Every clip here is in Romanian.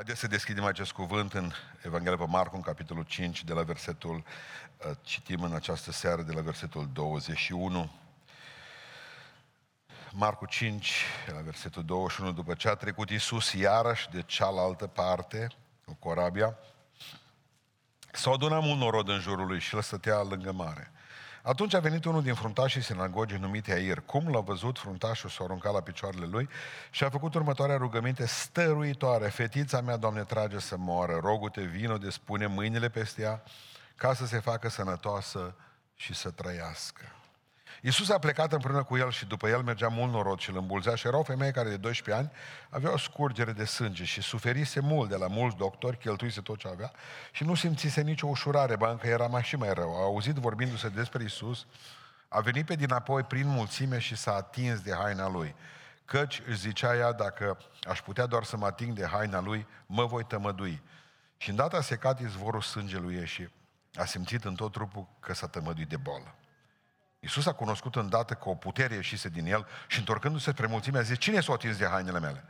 Haideți să deschidem acest cuvânt în Evanghelia pe Marcu, în capitolul 5, de la versetul, uh, citim în această seară de la versetul 21. Marcu 5, la versetul 21, după ce a trecut Iisus iarăși de cealaltă parte, cu corabia, s-au adunat mult norod în jurul lui și el stătea lângă mare. Atunci a venit unul din fruntașii sinagogii numit Air. Cum l-a văzut, fruntașul s-a aruncat la picioarele lui și a făcut următoarea rugăminte stăruitoare. Fetița mea, Doamne, trage să moară. Rogu-te, vino de spune mâinile peste ea ca să se facă sănătoasă și să trăiască. Iisus a plecat împreună cu el și după el mergea mult norod și îl îmbulzea și era o femeie care de 12 ani avea o scurgere de sânge și suferise mult de la mulți doctori, cheltuise tot ce avea și nu simțise nicio ușurare, ba încă era mai și mai rău. A auzit vorbindu-se despre Iisus, a venit pe dinapoi prin mulțime și s-a atins de haina lui. Căci își zicea ea, dacă aș putea doar să mă ating de haina lui, mă voi tămădui. Și îndată a secat izvorul sângelui ei și a simțit în tot trupul că s-a tămăduit de bolă. Iisus a cunoscut îndată că o putere ieșise din el și întorcându-se spre mulțime a zis, cine s-a atins de hainele mele?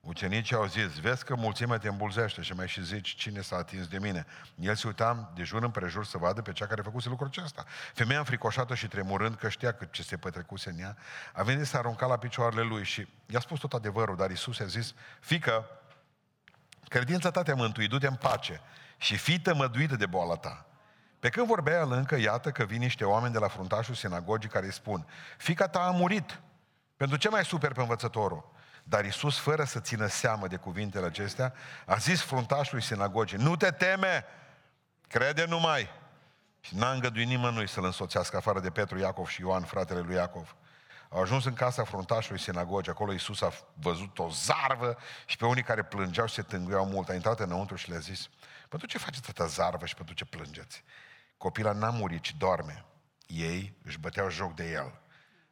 Ucenicii au zis, vezi că mulțimea te îmbulzește și mai și zici, cine s-a atins de mine? El se uita de jur împrejur să vadă pe cea care făcuse lucrul acesta. Femeia înfricoșată și tremurând că știa că ce se pătrecuse în ea, a venit să arunca la picioarele lui și i-a spus tot adevărul, dar Iisus a zis, fică, credința ta te-a mântuit, du-te în pace și fii tămăduită de boala ta. Pe când vorbea el încă, iată că vin niște oameni de la fruntașul sinagogii care îi spun, fica ta a murit, pentru ce mai super pe învățătorul? Dar Isus, fără să țină seamă de cuvintele acestea, a zis fruntașului sinagogii, nu te teme, crede numai. Și n-a îngăduit nimănui să-l însoțească afară de Petru, Iacov și Ioan, fratele lui Iacov. Au ajuns în casa fruntașului sinagogii, acolo Iisus a văzut o zarvă și pe unii care plângeau și se tânguiau mult. A intrat înăuntru și le-a zis, pentru ce faceți atâta zarvă și pentru ce plângeți? Copila n-a murit, ci doarme. Ei își băteau joc de el.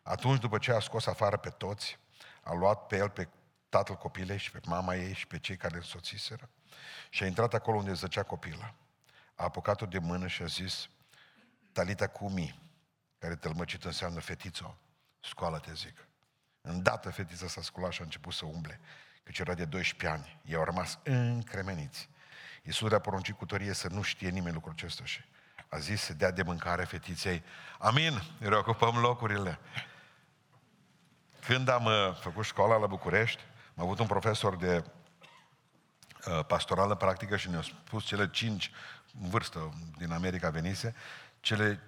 Atunci, după ce a scos afară pe toți, a luat pe el pe tatăl copilei și pe mama ei și pe cei care îl soțiseră și a intrat acolo unde zăcea copila. A apucat-o de mână și a zis, Talita Cumi, care tălmăcit înseamnă fetiță, scoală-te, zic. Îndată fetița s-a sculat și a început să umble, căci era de 12 ani. Ei au rămas încremeniți. Iisus le-a poruncit cu tărie să nu știe nimeni lucrul acesta și a zis să dea de mâncare fetiței. Amin, reocupăm locurile. Când am uh, făcut școala la București, am avut un profesor de uh, pastorală practică și ne-a spus cele cinci, în vârstă din America venise, cele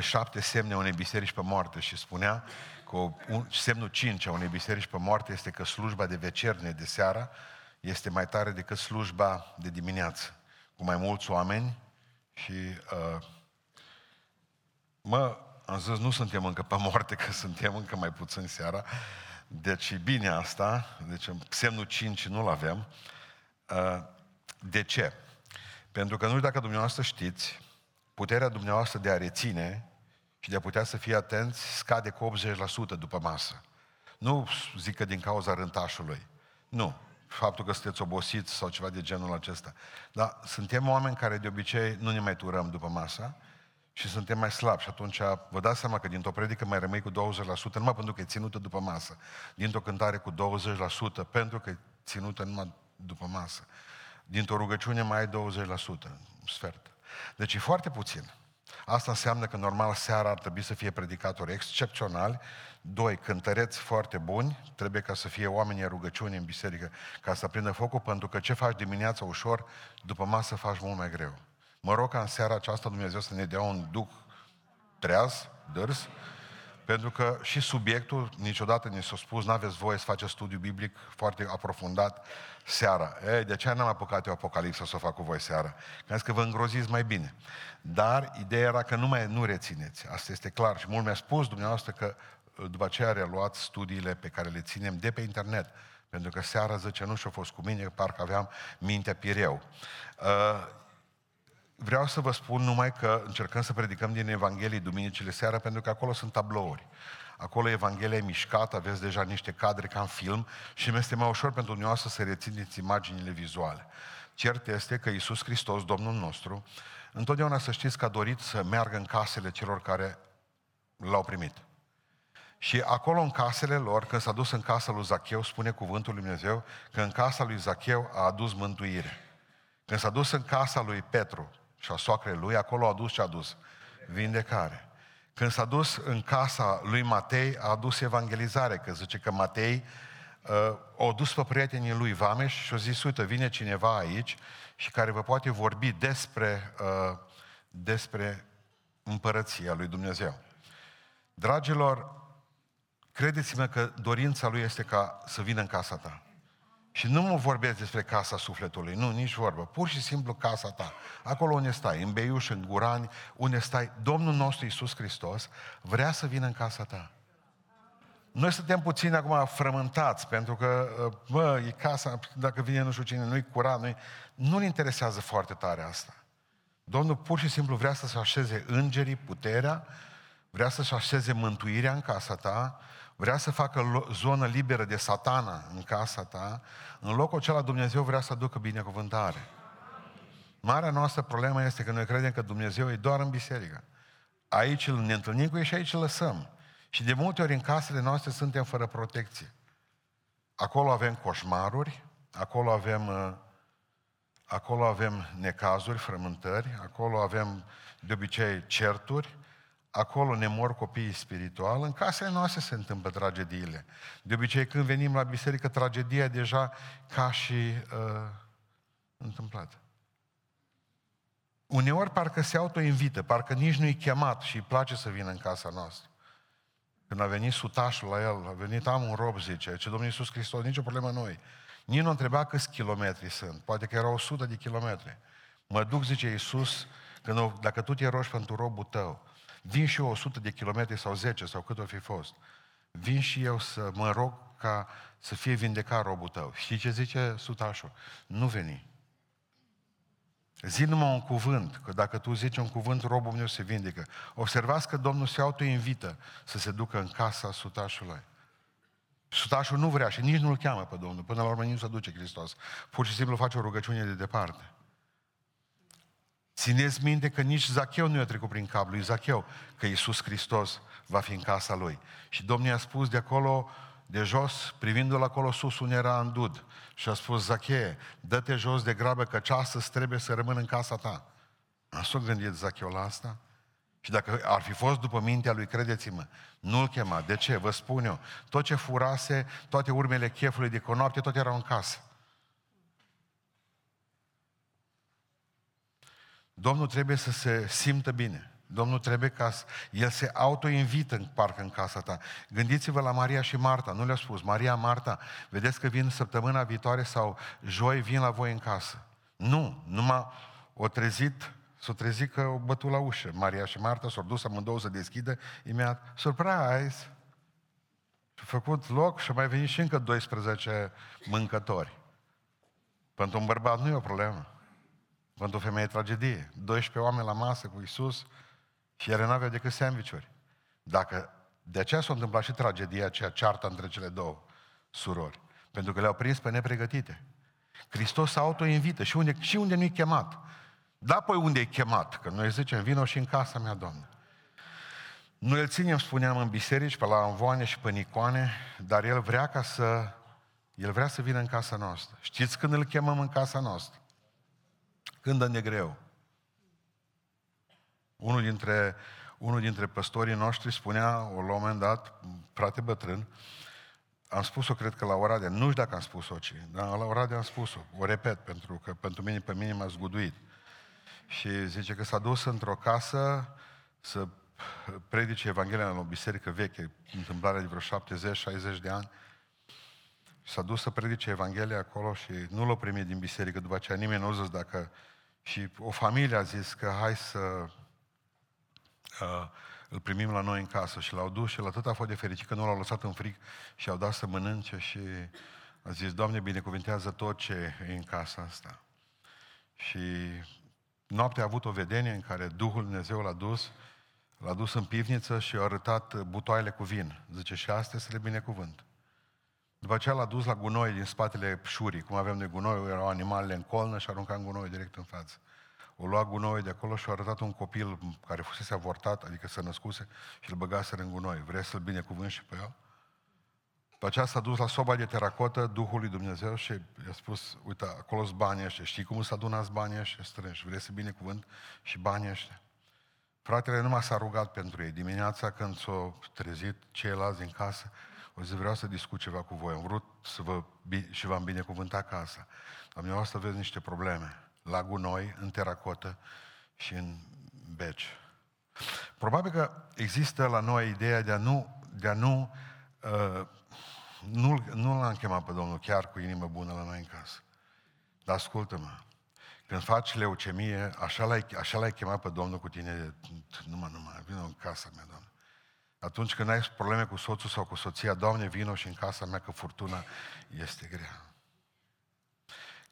șapte semne a unei biserici pe moarte și spunea că un, semnul cinci a unei biserici pe moarte este că slujba de vecerne de seara este mai tare decât slujba de dimineață. Cu mai mulți oameni, și uh, mă, am zis, nu suntem încă pe moarte, că suntem încă mai puțin seara. Deci e bine asta, deci semnul 5 nu-l avem. Uh, de ce? Pentru că nu știu dacă dumneavoastră știți, puterea dumneavoastră de a reține și de a putea să fie atenți scade cu 80% după masă. Nu zic că din cauza rântașului. Nu faptul că sunteți obosiți sau ceva de genul acesta. Dar suntem oameni care de obicei nu ne mai turăm după masa și suntem mai slabi și atunci vă dați seama că dintr-o predică mai rămâi cu 20%, numai pentru că e ținută după masă, dintr-o cântare cu 20%, pentru că e ținută numai după masă, dintr-o rugăciune mai ai 20%, un sfert. Deci e foarte puțin. Asta înseamnă că normal seara ar trebui să fie predicatori excepționali, doi, cântăreți foarte buni, trebuie ca să fie oamenii rugăciuni în biserică, ca să prindă focul, pentru că ce faci dimineața ușor, după masă faci mult mai greu. Mă rog ca în seara aceasta Dumnezeu să ne dea un duc treaz, dârs, pentru că și subiectul, niciodată ne s-a spus, n-aveți voie să faceți studiu biblic foarte aprofundat seara. Ei, de ce n-am apucat eu Apocalipsa să o fac cu voi seara? Că că vă îngroziți mai bine. Dar ideea era că nu mai nu rețineți. Asta este clar. Și mult mi-a spus dumneavoastră că după aceea reluat studiile pe care le ținem de pe internet. Pentru că seara, zice, nu și-a fost cu mine, parcă aveam mintea pireu. Uh, vreau să vă spun numai că încercăm să predicăm din Evanghelii duminicile seara, pentru că acolo sunt tablouri. Acolo Evanghelia e mișcată, aveți deja niște cadre ca în film și mi este mai ușor pentru dumneavoastră să rețineți imaginile vizuale. Cert este că Iisus Hristos, Domnul nostru, întotdeauna să știți că a dorit să meargă în casele celor care l-au primit. Și acolo în casele lor, când s-a dus în casa lui Zacheu, spune cuvântul lui Dumnezeu, că în casa lui Zacheu a adus mântuire. Când s-a dus în casa lui Petru și a soacrei lui, acolo a adus ce a adus? Vindecare. Când s-a dus în casa lui Matei, a adus evangelizare, că zice că Matei uh, o dus pe prietenii lui Vameș și a zis, uite, vine cineva aici și care vă poate vorbi despre, uh, despre împărăția lui Dumnezeu. Dragilor, credeți-mă că dorința lui este ca să vină în casa ta. Și nu mă vorbesc despre casa sufletului, nu, nici vorbă. Pur și simplu casa ta. Acolo unde stai, în Beiuș, în Gurani, unde stai, Domnul nostru Iisus Hristos vrea să vină în casa ta. Noi suntem puțin acum frământați, pentru că, bă, e casa, dacă vine nu știu cine, nu-i curat, nu Nu-l interesează foarte tare asta. Domnul pur și simplu vrea să-și așeze îngerii, puterea, vrea să-și așeze mântuirea în casa ta, vrea să facă zonă liberă de satana în casa ta, în locul acela Dumnezeu vrea să aducă binecuvântare. Marea noastră problemă este că noi credem că Dumnezeu e doar în biserică. Aici îl ne întâlnim cu ei și aici îl lăsăm. Și de multe ori în casele noastre suntem fără protecție. Acolo avem coșmaruri, acolo avem, uh, acolo avem necazuri, frământări, acolo avem de obicei certuri, acolo ne mor copiii spiritual, în casele noastre se întâmplă tragediile. De obicei când venim la biserică, tragedia e deja ca și uh, întâmplată. Uneori parcă se autoinvită, parcă nici nu-i chemat și îi place să vină în casa noastră. Când a venit sutașul la el, a venit, am un rob, zice, ce Domnul Iisus Hristos, nicio problemă noi. Nici nu întreba câți kilometri sunt, poate că erau 100 de kilometri. Mă duc, zice Iisus, când, dacă tu te rogi pentru robul tău, vin și eu 100 de kilometri sau 10 sau cât o fi fost. Vin și eu să mă rog ca să fie vindecat robul tău. Știi ce zice sutașul? Nu veni. Zi numai un cuvânt, că dacă tu zici un cuvânt, robul meu se vindecă. Observați că Domnul se autoinvită să se ducă în casa sutașului. Sutașul nu vrea și nici nu-l cheamă pe Domnul. Până la urmă nici nu se duce Hristos. Pur și simplu face o rugăciune de departe. Țineți minte că nici Zacheu nu i-a trecut prin cap lui Zacheu, că Iisus Hristos va fi în casa lui. Și Domnul i-a spus de acolo, de jos, privindu-l acolo sus, unde era în dud. Și a spus, Zacheie, dă-te jos de grabă, că ceasă trebuie să rămână în casa ta. Nu s-a gândit Zacheu la asta? Și dacă ar fi fost după mintea lui, credeți-mă, nu-l chema. De ce? Vă spun eu. Tot ce furase, toate urmele chefului de conopte, tot erau în casă. Domnul trebuie să se simtă bine. Domnul trebuie ca El se autoinvită în parcă în casa ta. Gândiți-vă la Maria și Marta. Nu le-a spus, Maria, Marta, vedeți că vin săptămâna viitoare sau joi vin la voi în casă. Nu, numai o trezit, s-o trezit că o bătut la ușă. Maria și Marta s-au dus amândouă să deschidă, imediat, surprise! Și făcut loc și mai venit și încă 12 mâncători. Pentru un bărbat nu e o problemă. Pentru o femeie tragedie. 12 oameni la masă cu Isus și ele n-aveau decât sandvișuri. Dacă de aceea s-a întâmplat și tragedia aceea ceartă între cele două surori. Pentru că le-au prins pe nepregătite. Hristos se autoinvită și unde, și unde nu-i chemat. Da, păi unde e chemat? Că noi zicem, vină și în casa mea, Doamne. Noi îl ținem, spuneam, în biserici, pe la învoane și pe nicoane, dar El vrea ca să... El vrea să vină în casa noastră. Știți când îl chemăm în casa noastră? Când ne greu. Unul dintre, unul dintre păstorii noștri spunea, la un moment dat, frate bătrân, am spus-o, cred că la Oradea, nu știu dacă am spus-o, ci, dar la Oradea am spus-o, o repet, pentru că pentru mine, pe mine m-a zguduit. Și zice că s-a dus într-o casă să predice Evanghelia în o biserică veche, întâmplarea de vreo 70-60 de ani, s-a dus să predice Evanghelia acolo și nu l-a primit din biserică. După aceea nimeni nu a zis dacă... Și o familie a zis că hai să uh, îl primim la noi în casă și l-au dus și la atât a fost de fericit că nu l-au lăsat în fric și au dat să mănânce și a zis, Doamne, binecuvintează tot ce e în casa asta. Și noaptea a avut o vedenie în care Duhul Dumnezeu l-a dus, l-a dus în pivniță și a arătat butoaiele cu vin. Zice, și astea să le binecuvânt. După aceea l-a dus la gunoi din spatele șurii, cum avem de gunoi, erau animalele în colnă și arunca în gunoi direct în față. o lua gunoi de acolo și a arătat un copil care fusese avortat, adică să născuse, și îl băgase în gunoi. Vrei să-l binecuvânt și pe el? După aceea s-a dus la soba de teracotă Duhului Dumnezeu și i-a spus, uite, acolo sunt banii ăștia, știi cum să adunați banii ăștia strânși, vrei să binecuvânt și banii ăștia. Fratele numai s-a rugat pentru ei. Dimineața când s-au trezit ceilalți din casă, o zi vreau să discut ceva cu voi. Am vrut să vă, și v-am binecuvântat casa. Dar să aveți niște probleme. La gunoi, în teracotă și în beci. Probabil că există la noi ideea de a nu, de a nu, uh, nu, nu l-am chemat pe Domnul chiar cu inimă bună la noi în casă. Dar ascultă-mă, când faci leucemie, așa l-ai, așa l-ai chemat pe Domnul cu tine, numai, numai, vină în casa mea, Doamne. Atunci când ai probleme cu soțul sau cu soția, Doamne, vină și în casa mea că furtuna este grea.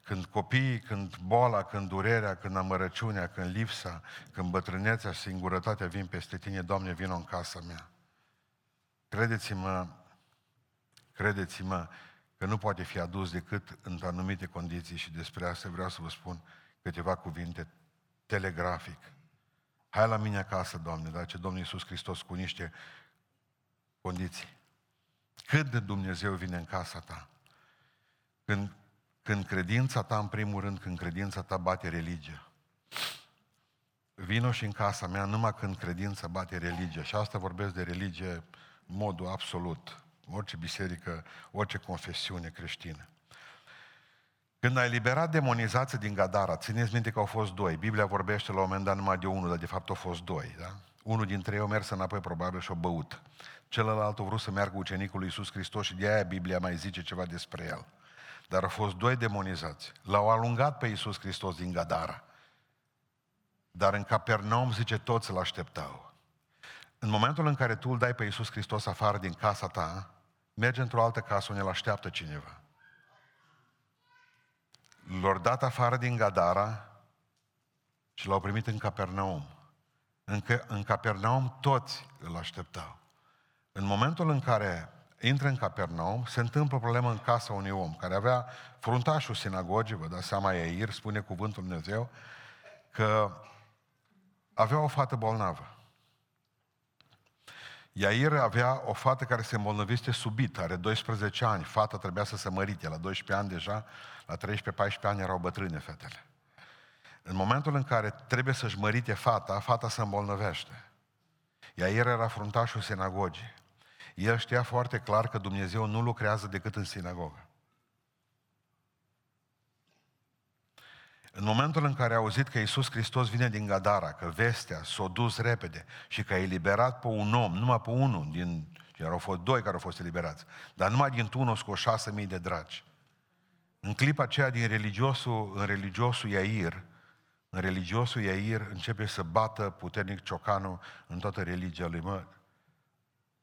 Când copiii, când boala, când durerea, când amărăciunea, când lipsa, când bătrânețea și singurătatea vin peste tine, Doamne, vină în casa mea. Credeți-mă, credeți-mă că nu poate fi adus decât în anumite condiții și despre asta vreau să vă spun câteva cuvinte telegrafic. Hai la mine acasă, Doamne, dar ce Domnul Iisus Hristos cu niște condiții. Cât de Dumnezeu vine în casa ta? Când, când credința ta, în primul rând, când credința ta bate religia. Vino și în casa mea numai când credința bate religia. Și asta vorbesc de religie în modul absolut. Orice biserică, orice confesiune creștină. Când a eliberat demonizații din Gadara, țineți minte că au fost doi. Biblia vorbește la un moment dat numai de unul, dar de fapt au fost doi. Da? Unul dintre ei a mers înapoi probabil și a băut. Celălalt a vrut să meargă ucenicul lui Iisus Hristos și de aia Biblia mai zice ceva despre el. Dar au fost doi demonizați. L-au alungat pe Iisus Hristos din Gadara. Dar în Capernaum, zice, toți îl așteptau. În momentul în care tu îl dai pe Iisus Hristos afară din casa ta, merge într-o altă casă unde îl așteaptă cineva. L-au dat afară din Gadara și l-au primit în Capernaum. În, în Capernaum toți îl așteptau. În momentul în care intră în Capernaum, se întâmplă o problemă în casa unui om care avea fruntașul sinagogii, vă dați seama, Iair, spune cuvântul Dumnezeu, că avea o fată bolnavă. Iair avea o fată care se îmbolnăviste subit, are 12 ani. Fata trebuia să se mărite. La 12 ani deja, la 13-14 ani erau bătrâne fetele. În momentul în care trebuie să-și mărite fata, fata se îmbolnăvește. Iair era fruntașul sinagogii. El știa foarte clar că Dumnezeu nu lucrează decât în sinagogă. În momentul în care a auzit că Iisus Hristos vine din Gadara, că vestea s-a dus repede și că a eliberat pe un om, numai pe unul din... Erau fost doi care au fost eliberați, dar numai din unul scos șase mii de dragi. În clipa aceea din religiosul, în religiosul Iair, în religiosul Iair începe să bată puternic ciocanul în toată religia lui. Mă,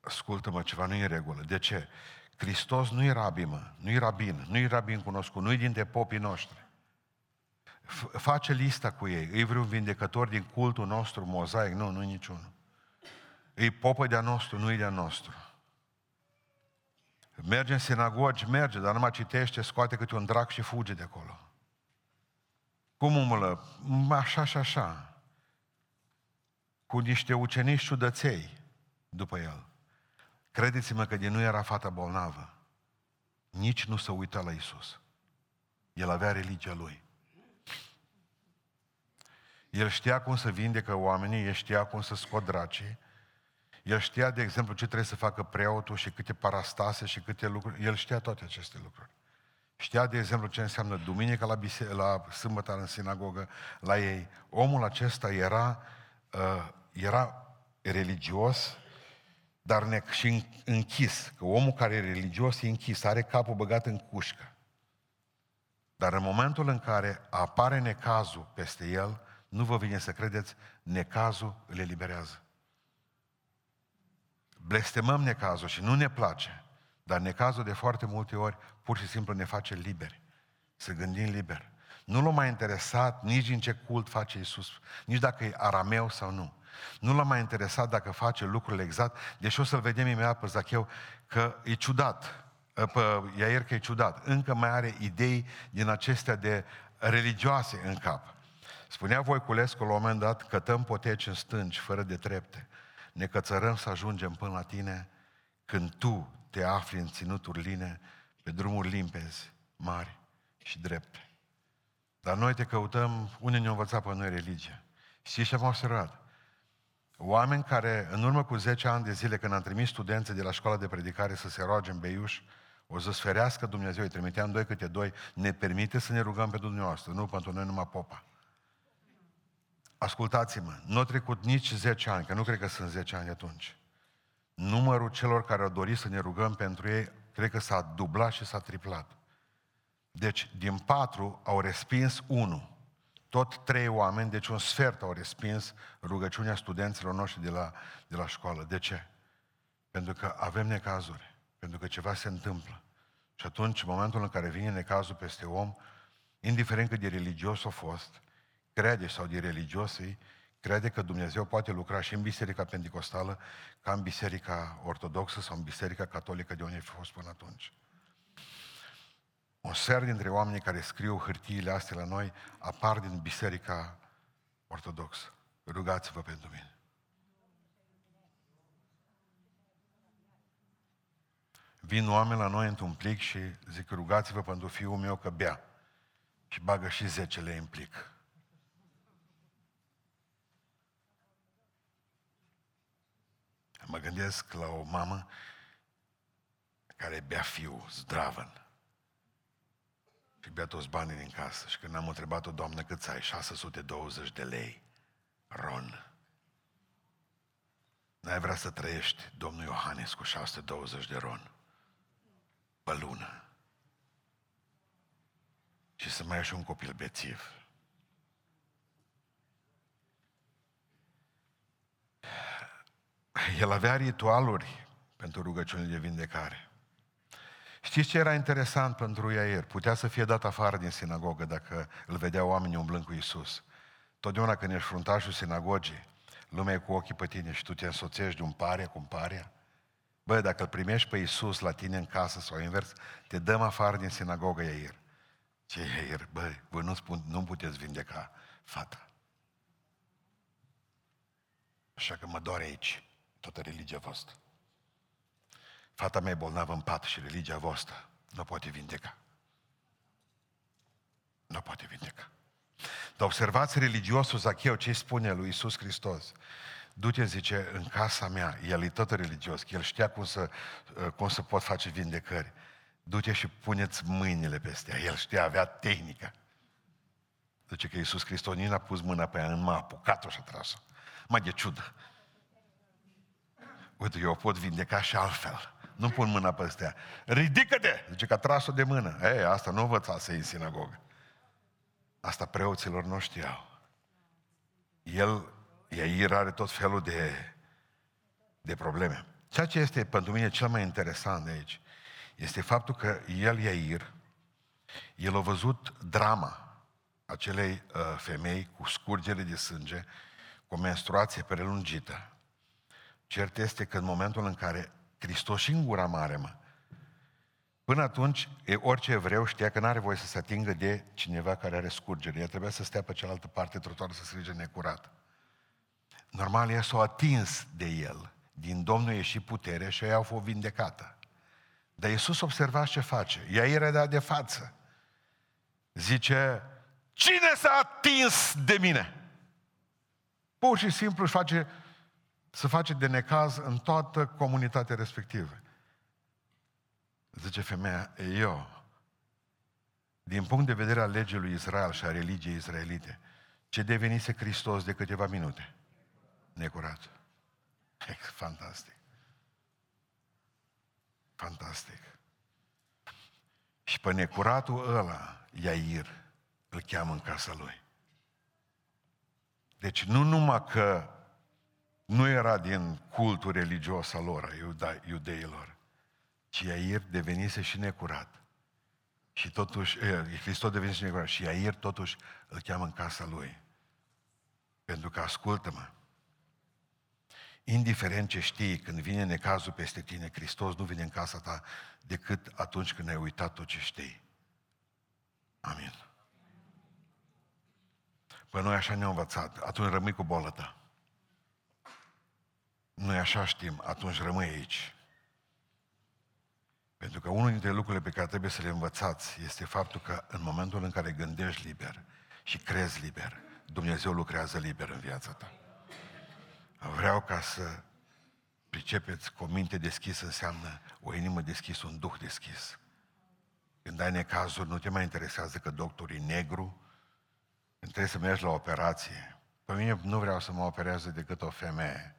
ascultă-mă, ceva nu e în regulă. De ce? Hristos nu e rabi, mă, nu e rabin, nu e rabin cunoscut, nu e dintre popii noștri. Face lista cu ei. E vreun vindecător din cultul nostru, mozaic? Nu, nu e niciunul. E popă de-a nostru, nu e de-a nostru. Merge în sinagogi, merge, dar numai citește, scoate câte un drac și fuge de acolo. Cum umblă? Așa și așa. Cu niște ucenici ciudăței după el. Credeți-mă că din nu era fata bolnavă. Nici nu se uita la Isus. El avea religia lui. El știa cum să vindecă oamenii, el știa cum să scot dracii, el știa, de exemplu, ce trebuie să facă preotul și câte parastase și câte lucruri. El știa toate aceste lucruri. Știa, de exemplu, ce înseamnă duminica la, bise- la sâmbătă în sinagogă, la ei. Omul acesta era, uh, era religios, dar ne- și închis. Că omul care e religios e închis, are capul băgat în cușcă. Dar în momentul în care apare necazul peste el, nu vă vine să credeți, necazul îl eliberează. Blestemăm necazul și nu ne place, dar necazul de foarte multe ori pur și simplu ne face liberi. Să gândim liber. Nu l-a mai interesat nici în ce cult face Isus, nici dacă e arameu sau nu. Nu l-a mai interesat dacă face lucrurile exact, deși o să-l vedem imediat pe Zacheu că e ciudat, pe Iair că e ciudat. Încă mai are idei din acestea de religioase în cap. Spunea Voiculescu la un moment dat, cătăm poteci în stânci, fără de trepte. Ne cățărăm să ajungem până la tine când tu te afli în ținuturi line, pe drumuri limpezi, mari și drepte. Dar noi te căutăm, unde ne-au învățat pe noi religia. Știți ce am observat? Oameni care, în urmă cu 10 ani de zile, când am trimis studenții de la școala de predicare să se roage în Beiuș, o să sferească Dumnezeu, îi trimiteam doi câte doi, ne permite să ne rugăm pe dumneavoastră, nu pentru noi numai popa. Ascultați-mă, nu a trecut nici 10 ani, că nu cred că sunt 10 ani atunci. Numărul celor care au dorit să ne rugăm pentru ei, cred că s-a dublat și s-a triplat. Deci, din patru au respins unul. Tot trei oameni, deci un sfert au respins rugăciunea studenților noștri de la, de la școală. De ce? Pentru că avem necazuri. Pentru că ceva se întâmplă. Și atunci, în momentul în care vine necazul peste om, indiferent cât de religios a fost, crede sau de religiosii, crede că Dumnezeu poate lucra și în Biserica Pentecostală ca în Biserica Ortodoxă sau în Biserica Catolică de unde a fost până atunci. Un ser dintre oamenii care scriu hârtiile astea la noi apar din Biserica Ortodoxă. Rugați-vă pentru mine. Vin oameni la noi într-un plic și zic, rugați-vă pentru fiul meu că bea. Și bagă și 10 lei în plic. Mă gândesc la o mamă care bea fiul, zdravăn. Și bea toți banii din casă. Și când am întrebat-o, doamnă, cât ai? 620 de lei. Ron. N-ai vrea să trăiești, domnul Iohannes, cu 620 de ron pe lună. Și să mai ai și un copil bețiv. El avea ritualuri pentru rugăciunile de vindecare. Știți ce era interesant pentru Iair? Putea să fie dat afară din sinagogă dacă îl vedeau oamenii umblând cu Isus. Totdeauna când ești fruntașul sinagogii, lumea e cu ochii pe tine și tu te însoțești de un paria cu un paria, Bă, dacă îl primești pe Iisus la tine în casă sau invers, te dăm afară din sinagogă, Iair. Ce Iair? Bă, voi nu, spun, nu puteți vindeca fata. Așa că mă doare aici toată religia voastră. Fata mea e bolnavă în pat și religia voastră nu poate vindeca. Nu poate vindeca. Dar observați religiosul Zacheu ce spune lui Iisus Hristos du-te, zice, în casa mea, el e tot religios, el știa cum să, uh, cum să pot face vindecări. Du-te și puneți mâinile peste ea. El știa, avea tehnica. Zice că Iisus Hristos nici n-a pus mâna pe ea, în m-a apucat-o și a tras-o. Mai de ciudă. Uite, eu o pot vindeca și altfel. Nu pun mâna pe ea. Ridică-te! Zice că a tras-o de mână. Ei, asta nu învățase în sinagogă. Asta preoților nu știau. El Iair are tot felul de, de probleme. Ceea ce este pentru mine cel mai interesant de aici este faptul că el, Iair, el a văzut drama acelei uh, femei cu scurgere de sânge, cu o menstruație prelungită. Cert este că în momentul în care Hristos și în gura mare, mă, Până atunci, orice evreu știa că nu are voie să se atingă de cineva care are scurgere. El trebuia să stea pe cealaltă parte trotuarul să strige necurat. Normal, ea s-a atins de el. Din Domnul e și putere și ei au fost vindecată. Dar Iisus observa ce face. Ea era de față. Zice, cine s-a atins de mine? Pur și simplu își face, să face de necaz în toată comunitatea respectivă. Zice femeia, eu, din punct de vedere al legii lui Israel și a religiei israelite, ce devenise Hristos de câteva minute? necurat. Fantastic. Fantastic. Și pe necuratul ăla, Iair, îl cheamă în casa lui. Deci nu numai că nu era din cultul religios al lor, a iudeilor, ci Iair devenise și necurat. Și totuși, Hristos devenise și necurat. Și Iair totuși îl cheamă în casa lui. Pentru că, ascultă-mă, Indiferent ce știi, când vine necazul peste tine, Hristos nu vine în casa ta decât atunci când ai uitat tot ce știi. Amin. Păi noi așa ne-au învățat, atunci rămâi cu bolă ta. Noi așa știm, atunci rămâi aici. Pentru că unul dintre lucrurile pe care trebuie să le învățați este faptul că în momentul în care gândești liber și crezi liber, Dumnezeu lucrează liber în viața ta. Vreau ca să pricepeți că o minte deschisă înseamnă o inimă deschisă, un duh deschis. Când ai necazuri, nu te mai interesează că doctorul e negru, când trebuie să mergi la operație. Pe mine nu vreau să mă opereze decât o femeie.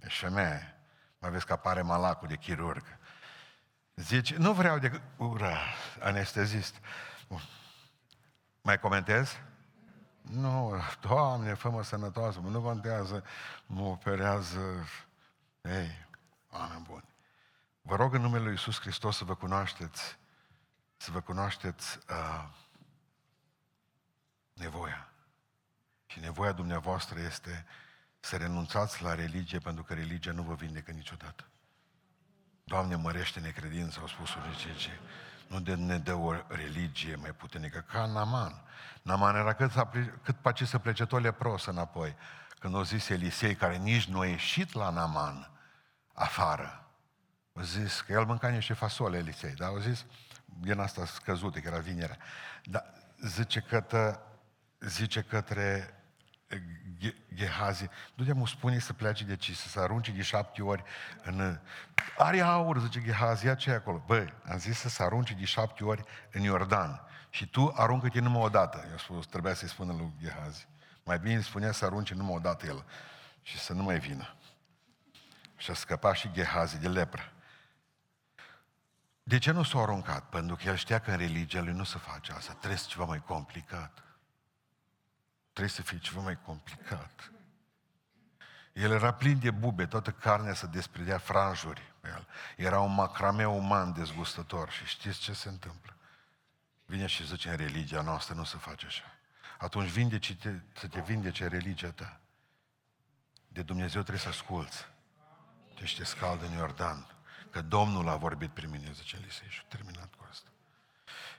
Nu, ești femeie. Mai vezi că apare malacul de chirurg. Zice, nu vreau de... Ura, anestezist. Mai comentez? Nu, Doamne, fă-mă sănătoasă, nu contează, mă operează. Ei, oameni buni. Vă rog în numele Lui Iisus Hristos să vă cunoașteți, să vă cunoașteți uh, nevoia. Și nevoia dumneavoastră este să renunțați la religie, pentru că religia nu vă vindecă niciodată. Doamne, mărește necredința, au spus ce nu de ne dă o religie mai puternică, ca Naman. Naman era cât, cât pace să plece tot lepros înapoi. Când o zis Elisei, care nici nu a ieșit la Naman afară, a zis că el mânca niște fasole Elisei, dar au zis, din asta scăzute, că era vinerea. Dar zice către, zice către Gehazi, du-te mă spune să plece de ci, să se arunce de șapte ori în... Are aur, zice Gehazi, ia ce acolo? Băi, am zis să se arunce de șapte ori în Iordan. Și tu aruncă-te numai o dată. Eu spus, trebuia să-i spună lui Gehazi. Mai bine spunea să arunce numai o dată el. Și să nu mai vină. Și a scăpat și Gehazi de lepră. De ce nu s-a aruncat? Pentru că el știa că în religia lui nu se face asta. Trebuie să ceva mai complicat. Trebuie să fie ceva mai complicat. El era plin de bube, toată carnea se desprindea franjuri pe el. Era un macrame uman dezgustător și știți ce se întâmplă? Vine și zice, în religia noastră nu se face așa. Atunci vindece te, să te vindece religia ta. De Dumnezeu trebuie să asculți. Deci te scaldă în Iordan. Că Domnul a vorbit prin mine, zice Elisei, și terminat cu asta.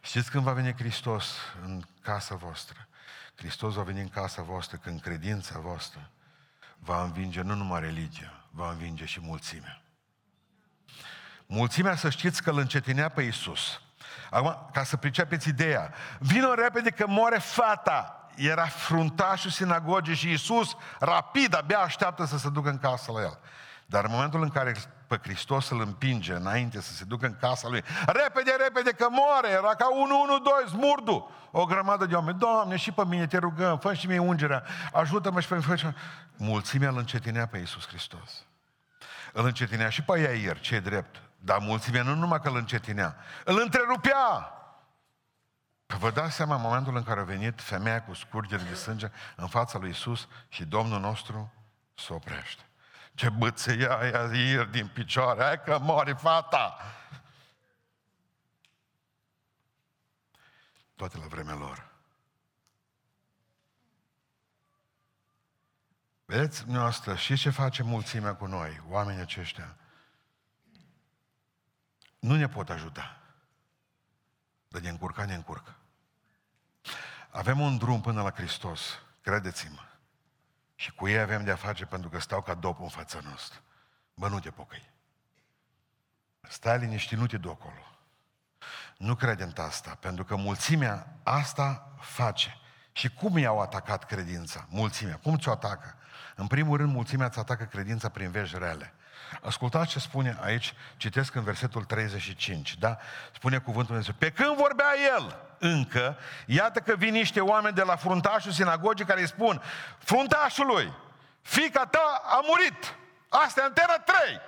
Știți când va veni Hristos în casa voastră? Hristos va veni în casa voastră când credința voastră va învinge nu numai religia, va învinge și mulțimea. Mulțimea să știți că îl încetinea pe Iisus. Acum, ca să pricepeți ideea, vină repede că moare fata. Era fruntașul sinagogii și Iisus rapid abia așteaptă să se ducă în casă la el. Dar în momentul în care pe Hristos îl împinge înainte să se ducă în casa lui, repede, repede că moare, era ca 112, smurdu. O grămadă de oameni, Doamne, și pe mine te rugăm, fă și mie ungerea, ajută-mă și pe mine. Mulțimea îl încetinea pe Iisus Hristos. Îl încetinea și pe Iair, ce e drept. Dar mulțimea nu numai că îl încetinea, îl întrerupea. Că vă dați seama în momentul în care a venit femeia cu scurgeri de sânge în fața lui Isus și Domnul nostru se oprește. Ce bățăia aia ieri din picioare, hai că moare fata! Toate la vremea lor. Vedeți, noastră, și ce face mulțimea cu noi, oamenii aceștia? Nu ne pot ajuta. Dar de încurca ne încurcă. Avem un drum până la Hristos, credeți-mă. Și cu ei avem de-a face pentru că stau ca dop în fața noastră. Bă, nu te pocăi. Stai liniștit, nu te du acolo. Nu credem asta, pentru că mulțimea asta face. Și cum i-au atacat credința? Mulțimea. Cum ți-o atacă? În primul rând, mulțimea îți atacă credința prin vești rele. Ascultați ce spune aici, citesc în versetul 35, da? Spune cuvântul Dumnezeu. Pe când vorbea el încă, iată că vin niște oameni de la fruntașul sinagogii care îi spun, fruntașului, fica ta a murit. Asta e antena 3.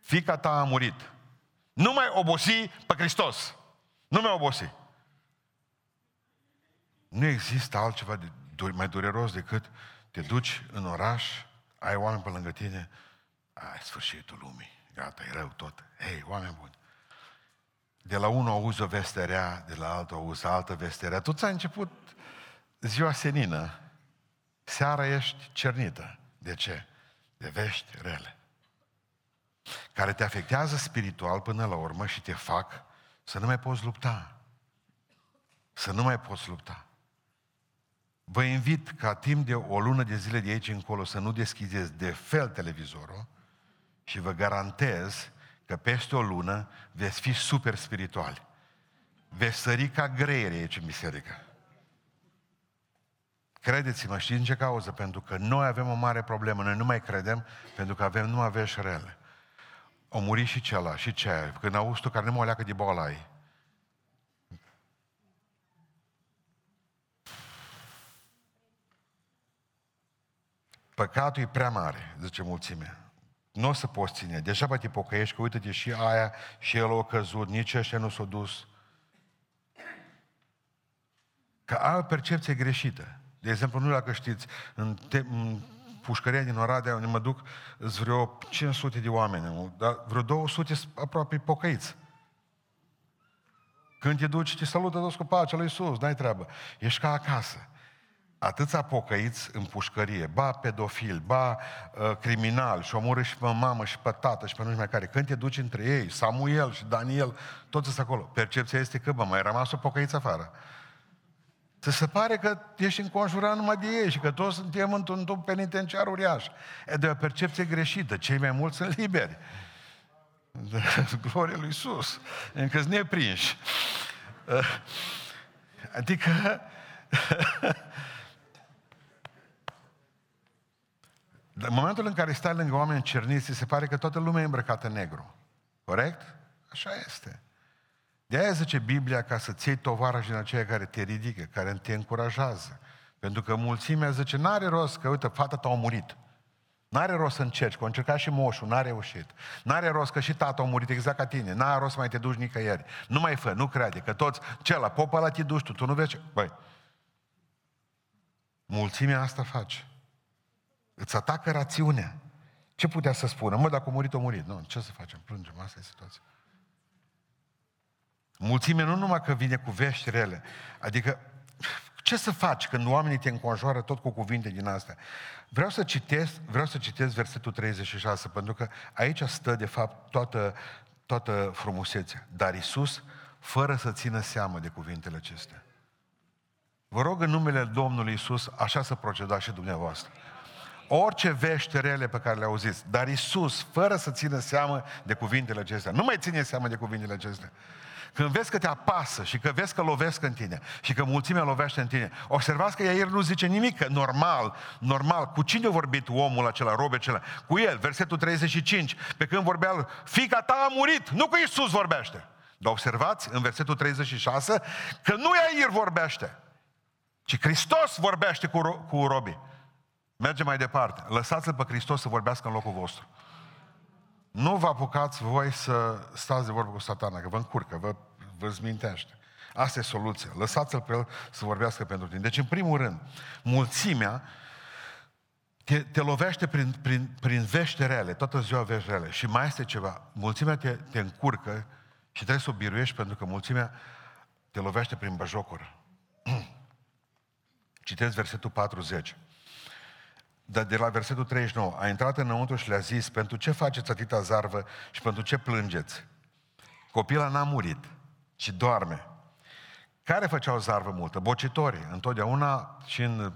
Fica ta a murit. Nu mai obosi pe Hristos. Nu mai obosi. Nu există altceva de, mai dureros decât te duci în oraș, ai oameni pe lângă tine, ai sfârșitul lumii, gata, e rău tot. Hei, oameni buni, de la unul auzi o veste rea, de la altul auzi altă veste rea. Tu ți-a început ziua senină, seara ești cernită. De ce? De vești rele. Care te afectează spiritual până la urmă și te fac să nu mai poți lupta. să nu mai poți lupta. Vă invit ca timp de o lună de zile de aici încolo să nu deschideți de fel televizorul și vă garantez că peste o lună veți fi super spirituali. Veți sări ca greiere aici în biserică. Credeți-mă, știți în ce cauză? Pentru că noi avem o mare problemă. Noi nu mai credem pentru că avem numai vești rele. O muri și cela, și ce Când auzi tu care nu mă leacă de boala ei. Păcatul e prea mare, zice mulțimea. Nu o să poți ține. Deja te pocăiești că uite-te și aia și el a căzut, nici ăștia nu s-au dus. Că ai o percepție greșită. De exemplu, nu dacă știți, în, te, în pușcăria din Oradea, unde mă duc, sunt vreo 500 de oameni, dar vreo 200 aproape pocăiți. Când te duci, te salută toți cu pacea lui Iisus, n-ai treabă. Ești ca acasă atâția pocăiți în pușcărie, ba pedofil, ba uh, criminal, și omoră și pe mamă și pe tată și pe nu știu mai care. Când te duci între ei, Samuel și Daniel, toți sunt acolo. Percepția este că, bă, mai rămas o pocăiță afară. Ți se pare că ești înconjurat numai de ei și că toți suntem într-un duc penitenciar uriaș. E de o percepție greșită. Cei mai mulți sunt liberi. Gloria lui Iisus. Încă sunt neprinși. Adică în momentul în care stai lângă oameni cerniți, se pare că toată lumea e îmbrăcată în negru. Corect? Așa este. De aia zice Biblia ca să-ți iei tovarăși din aceia care te ridică, care te încurajează. Pentru că mulțimea zice, n-are rost că, uite, fata ta a murit. N-are rost să încerci, că a încercat și moșul, n-a reușit. N-are rost că și tata a murit exact ca tine. N-are rost să mai te duci nicăieri. Nu mai fă, nu crede, că toți, cela, popa la te duci tu, tu nu vezi ce... Băi, mulțimea asta face. Îți atacă rațiunea. Ce putea să spună? Mă, dacă a murit, a murit. Nu, ce să facem? Plângem, asta e situația. Mulțime nu numai că vine cu vești rele, adică ce să faci când oamenii te înconjoară tot cu cuvinte din astea? Vreau să citesc, vreau să citesc versetul 36, pentru că aici stă, de fapt, toată, toată frumusețea. Dar Isus, fără să țină seamă de cuvintele acestea. Vă rog în numele Domnului Isus, așa să procedați și dumneavoastră orice vești rele pe care le auziți. Dar Isus, fără să țină seamă de cuvintele acestea, nu mai ține seamă de cuvintele acestea. Când vezi că te apasă și că vezi că lovesc în tine și că mulțimea lovește în tine, observați că Iair nu zice nimic, că normal, normal, cu cine a vorbit omul acela, robe acela? Cu el, versetul 35, pe când vorbea, fica ta a murit, nu cu Isus vorbește. Dar observați în versetul 36 că nu Iair vorbește, ci Hristos vorbește cu, ro- cu robii. Mergem mai departe. Lăsați-L pe Hristos să vorbească în locul vostru. Nu vă apucați voi să stați de vorbă cu satana, că vă încurcă, vă, vă zmintește. Asta e soluția. Lăsați-l pe el să vorbească pentru tine. Deci, în primul rând, mulțimea te, te lovește prin, prin, prin vești rele, toată ziua vești rele. Și mai este ceva. Mulțimea te, te încurcă și trebuie să o biruiești pentru că mulțimea te lovește prin băjocură. Citesc versetul 40. Dar de la versetul 39, a intrat înăuntru și le-a zis, pentru ce faceți atâta zarvă și pentru ce plângeți? Copila n-a murit, ci doarme. Care făceau zarvă multă? Bocitorii. Întotdeauna și în uh,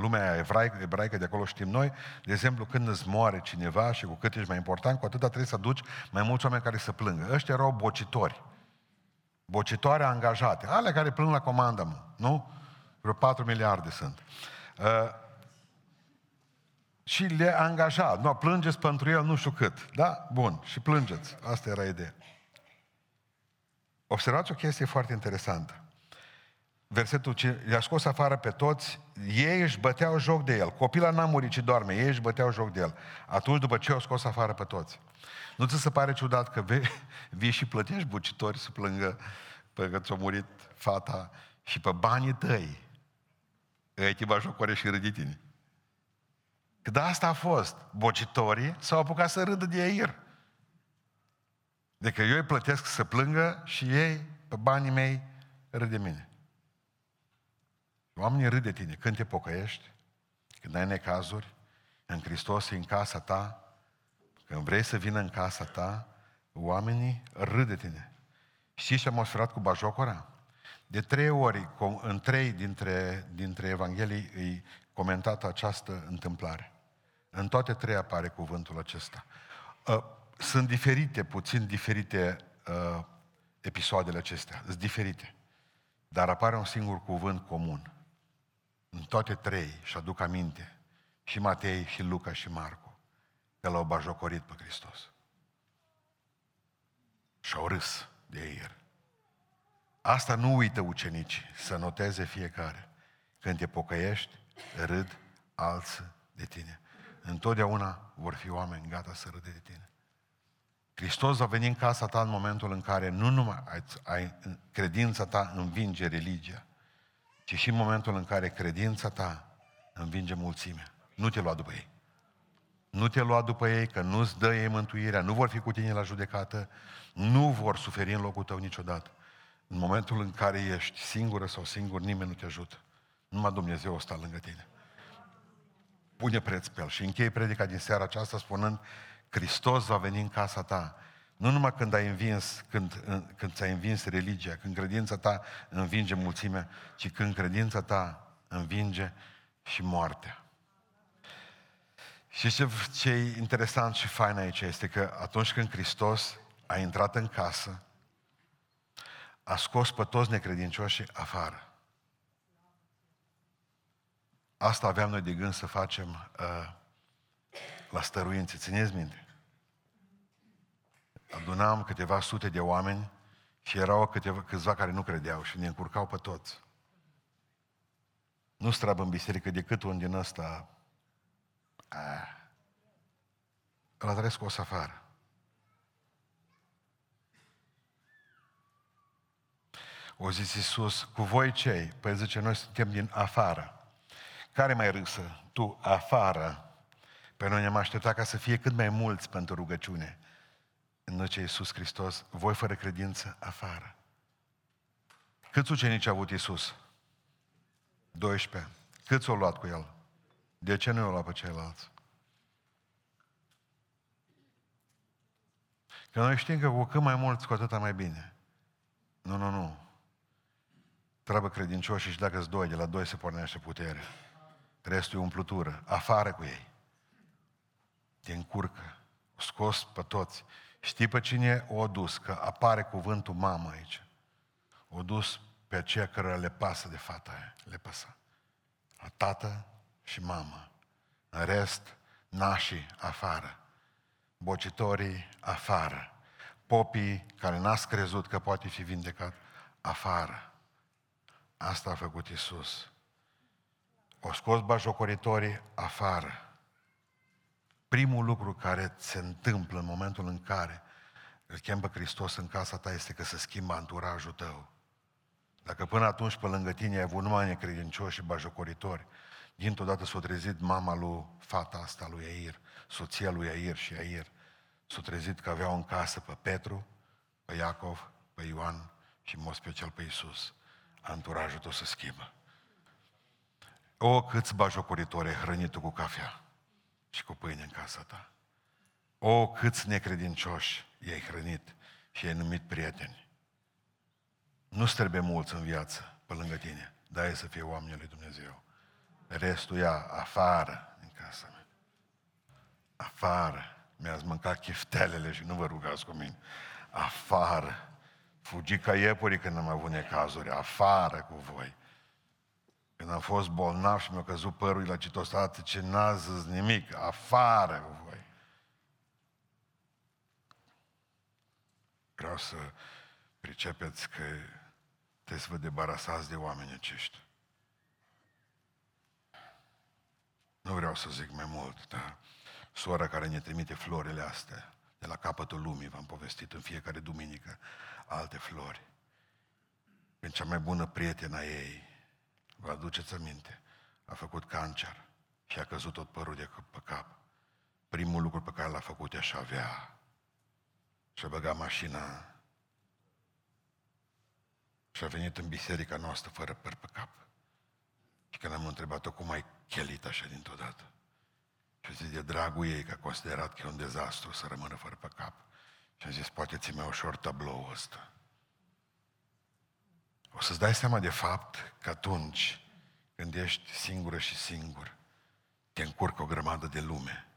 lumea evraică, ebraică, de acolo știm noi, de exemplu, când îți moare cineva și cu cât ești mai important, cu atâta trebuie să aduci mai mulți oameni care să plângă. Ăștia erau bocitori. Bocitoare angajate. Ale care plâng la comandă, mă, nu? Vreo 4 miliarde sunt. Uh, și le angaja. Nu, plângeți pentru el nu știu cât. Da? Bun. Și plângeți. Asta era ideea. Observați o chestie foarte interesantă. Versetul ce i-a scos afară pe toți, ei își băteau joc de el. Copila n-a murit, ci doarme. Ei își băteau joc de el. Atunci, după ce i-au scos afară pe toți. Nu ți se pare ciudat că vei, vii și plătești bucitori să plângă pe că ți-a murit fata și pe banii tăi. Ei te bajocore și râdi tine. Că de asta a fost. Bocitorii s-au apucat să râdă de Eir. De că eu îi plătesc să plângă și ei, pe banii mei, râd de mine. Oamenii râd de tine când te pocăiești, când ai necazuri, în Hristos în casa ta, când vrei să vină în casa ta, oamenii râd de tine. Știți ce am observat cu bajocora? De trei ori, în trei dintre, dintre Evanghelii, îi comentată această întâmplare. În toate trei apare cuvântul acesta. Uh, sunt diferite, puțin diferite uh, episoadele acestea, sunt diferite. Dar apare un singur cuvânt comun. În toate trei, și aduc aminte, și Matei, și Luca, și Marcu, că l-au bajocorit pe Hristos. Și-au râs de ei. Asta nu uită ucenicii, să noteze fiecare. Când te pocăiești, râd alții de tine. Întotdeauna vor fi oameni gata să râde de tine. Hristos va veni în casa ta în momentul în care nu numai ai, ai, credința ta învinge religia, ci și în momentul în care credința ta învinge mulțimea. Nu te lua după ei. Nu te lua după ei, că nu-ți dă ei mântuirea, nu vor fi cu tine la judecată, nu vor suferi în locul tău niciodată. În momentul în care ești singură sau singur, nimeni nu te ajută. Numai Dumnezeu o sta lângă tine. Pune preț pe el. Și închei predica din seara aceasta spunând, Hristos va veni în casa ta. Nu numai când ai învins, când, când ți-ai învins religia, când credința ta învinge mulțimea, ci când credința ta învinge și moartea. Și ce, ce e interesant și fain aici este că atunci când Hristos a intrat în casă, a scos pe toți necredincioșii afară. Asta aveam noi de gând să facem uh, la stăruințe. Țineți minte? Adunam câteva sute de oameni și erau câteva, câțiva care nu credeau și ne încurcau pe toți. Nu strabă în biserică decât un din ăsta. Ah. Îl trebuie scos afară. O zis Iisus, cu voi cei? Păi zice, noi suntem din afară. Care mai râsă? Tu, afară. Pe noi ne-am așteptat ca să fie cât mai mulți pentru rugăciune. În ce Iisus Hristos, voi fără credință, afară. Câți ucenici a avut Iisus? 12. Câți au luat cu El? De ce nu i-au luat pe ceilalți? Că noi știm că cu cât mai mulți, cu atâta mai bine. Nu, nu, nu. Trebuie credincioși și dacă sunt doi, de la doi se pornește putere. Restul e umplutură. Afară cu ei. Te încurcă. O scos pe toți. Știi pe cine o dus? Că apare cuvântul mamă aici. O dus pe aceea care le pasă de fata aia. Le pasă. A tată și mamă. În rest, nașii afară. Bocitorii afară. Popii care n-ați crezut că poate fi vindecat afară. Asta a făcut Isus. O scos bajocoritorii afară. Primul lucru care se întâmplă în momentul în care îl chem pe Hristos în casa ta este că se schimbă anturajul tău. Dacă până atunci pe lângă tine ai avut numai necredincioși și bajocoritori, dintr-o dată s-a trezit mama lui fata asta lui Air, soția lui Air și Air, s-a trezit că aveau în casă pe Petru, pe Iacov, pe Ioan și în mod special pe Isus anturajul tău să schimbă. O, câți bajocoritori ai hrănit cu cafea și cu pâine în casa ta. O, câți necredincioși i-ai hrănit și i-ai numit prieteni. Nu trebuie mulți în viață pe lângă tine, dar e să fie oamenii lui Dumnezeu. Restul ia afară din casa mea. Afară. Mi-ați mâncat chiftelele și nu vă rugați cu mine. Afară. Fugi ca iepurii când am avut necazuri, afară cu voi. Când am fost bolnav și mi-a căzut părul la citostat, ce n-a zis nimic, afară cu voi. Vreau să pricepeți că trebuie să vă debarasați de oameni aceștia. Nu vreau să zic mai mult, dar sora care ne trimite florile astea de la capătul lumii, v-am povestit în fiecare duminică, alte flori. Când cea mai bună prietena ei, vă aduceți aminte, a făcut cancer și a căzut tot părul de pe cap. Primul lucru pe care l-a făcut e așa avea. Și-a băgat mașina și a venit în biserica noastră fără păr pe cap. Și când am întrebat-o cum ai chelit așa dintr-o dată, și a zis de dragul ei că a considerat că e un dezastru să rămână fără pe cap. Și am zis, poate ți mai ușor tabloul ăsta. O să-ți dai seama de fapt că atunci când ești singură și singur, te încurcă o grămadă de lume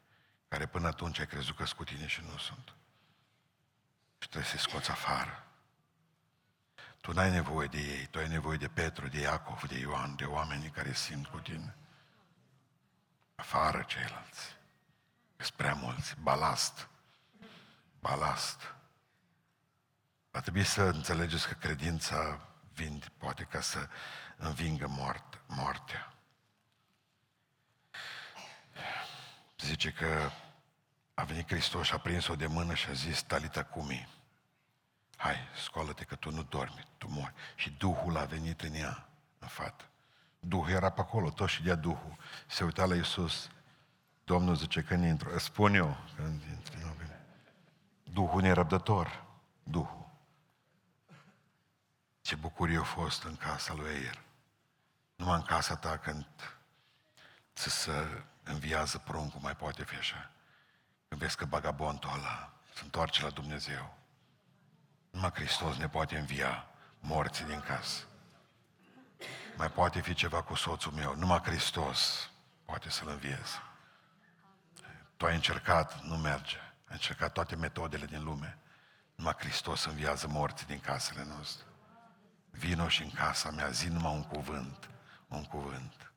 care până atunci ai crezut că sunt cu tine și nu sunt. Și trebuie să-i scoți afară. Tu n-ai nevoie de ei, tu ai nevoie de Petru, de Iacov, de Ioan, de oamenii care simt cu tine. Afară ceilalți. Sunt prea mulți. Balast. Balast. Va trebui să înțelegeți că credința vin, poate ca să învingă moart, moartea. Zice că a venit Hristos și a prins-o de mână și a zis, Talita cumi, hai, scoală-te că tu nu dormi, tu mori. Și Duhul a venit în ea, în fată. Duhul era pe acolo, tot și de Duhul. Se uita la Iisus. Domnul zice, când intru, spun eu, când intru, nu vine. Duhul nerăbdător, Duhul. Ce bucurie a fost în casa lui Eier. Numai în casa ta când ți se înviază pruncul, mai poate fi așa. Când vezi că bagabontul ăla se întoarce la Dumnezeu. Numai Hristos ne poate învia morții din casă. Mai poate fi ceva cu soțul meu. Numai Hristos poate să-l învieze. Tu ai încercat, nu merge. Ai încercat toate metodele din lume. Numai Hristos înviază morții din casele noastre. Vino și în casa mea, zi numai un cuvânt, un cuvânt.